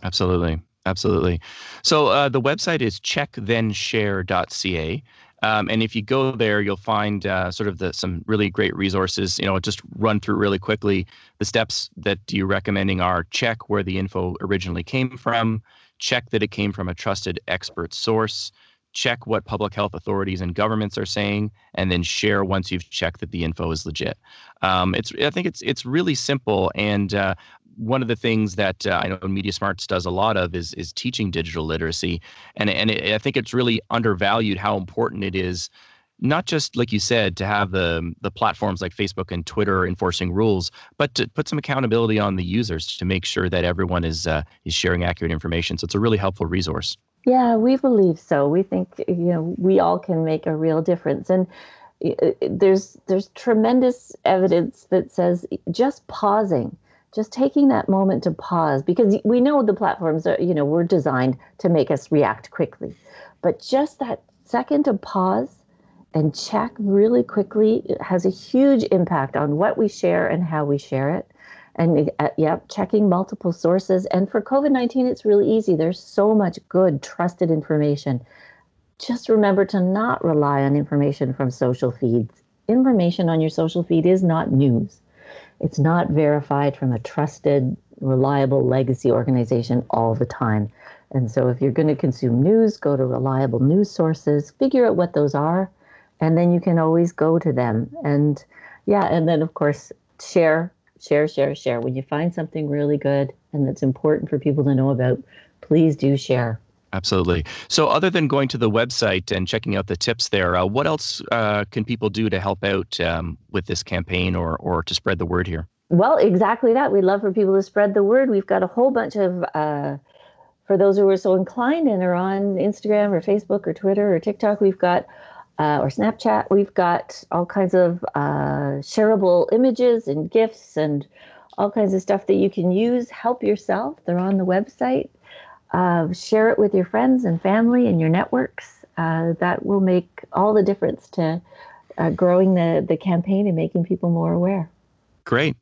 Absolutely. Absolutely. So uh, the website is checkthenshare.ca um, and if you go there you'll find uh, sort of the some really great resources. You know just run through really quickly the steps that you're recommending are check where the info originally came from check that it came from a trusted expert source check what public health authorities and governments are saying, and then share once you've checked that the info is legit. Um, it's I think it's it's really simple, and uh, one of the things that uh, I know Media Smarts does a lot of is is teaching digital literacy, and and it, I think it's really undervalued how important it is. Not just like you said to have the the platforms like Facebook and Twitter enforcing rules, but to put some accountability on the users to make sure that everyone is uh, is sharing accurate information. So it's a really helpful resource. Yeah, we believe so. We think eh, you know we all can make a real difference, and eh, eh, there's there's tremendous evidence that says just pausing, just taking that moment to pause, because we know the platforms are you know were designed to make us react quickly, but just that second to pause and check really quickly has a huge impact on what we share and how we share it and uh, yep, checking multiple sources. And for COVID 19, it's really easy. There's so much good, trusted information. Just remember to not rely on information from social feeds. Information on your social feed is not news, it's not verified from a trusted, reliable legacy organization all the time. And so, if you're going to consume news, go to reliable news sources, figure out what those are, and then you can always go to them. And yeah, and then of course, share share, share, share. When you find something really good and that's important for people to know about, please do share. Absolutely. So, other than going to the website and checking out the tips there, uh, what else uh, can people do to help out um, with this campaign or, or to spread the word here? Well, exactly that. We'd love for people to spread the word. We've got a whole bunch of uh, for those who are so inclined and are on Instagram or Facebook or Twitter or TikTok, we've got uh, or Snapchat, we've got all kinds of uh, shareable images and GIFs and all kinds of stuff that you can use. Help yourself. They're on the website. Uh, share it with your friends and family and your networks. Uh, that will make all the difference to uh, growing the, the campaign and making people more aware. Great.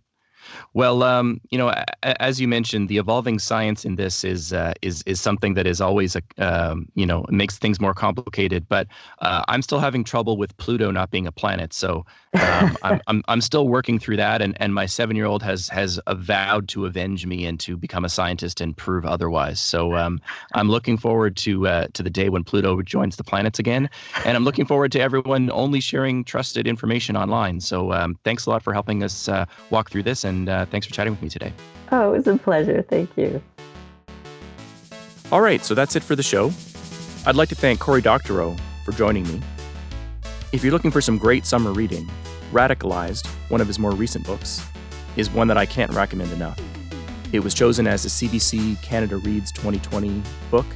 Well, um, you know, as you mentioned, the evolving science in this is uh, is is something that is always a um, you know makes things more complicated. But uh, I'm still having trouble with Pluto not being a planet, so um, [laughs] I'm, I'm I'm still working through that. And and my seven year old has has vowed to avenge me and to become a scientist and prove otherwise. So um, I'm looking forward to uh, to the day when Pluto joins the planets again, and I'm looking forward to everyone only sharing trusted information online. So um, thanks a lot for helping us uh, walk through this and and uh, thanks for chatting with me today. Oh, it was a pleasure. Thank you. All right, so that's it for the show. I'd like to thank Cory Doctorow for joining me. If you're looking for some great summer reading, Radicalized, one of his more recent books, is one that I can't recommend enough. It was chosen as the CBC Canada Reads 2020 book,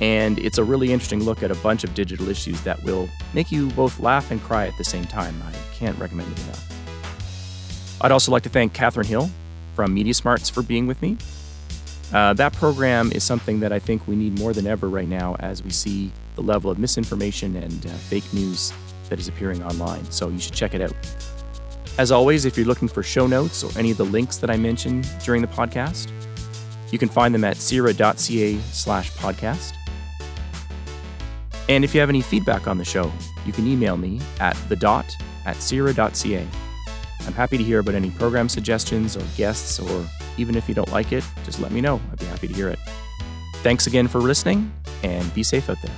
and it's a really interesting look at a bunch of digital issues that will make you both laugh and cry at the same time. I can't recommend it enough. I'd also like to thank Kathryn Hill from Media Smarts for being with me. Uh, that program is something that I think we need more than ever right now as we see the level of misinformation and uh, fake news that is appearing online. So you should check it out. As always, if you're looking for show notes or any of the links that I mentioned during the podcast, you can find them at CIRA.ca slash podcast. And if you have any feedback on the show, you can email me at the dot at CIRA.ca. I'm happy to hear about any program suggestions or guests, or even if you don't like it, just let me know. I'd be happy to hear it. Thanks again for listening, and be safe out there.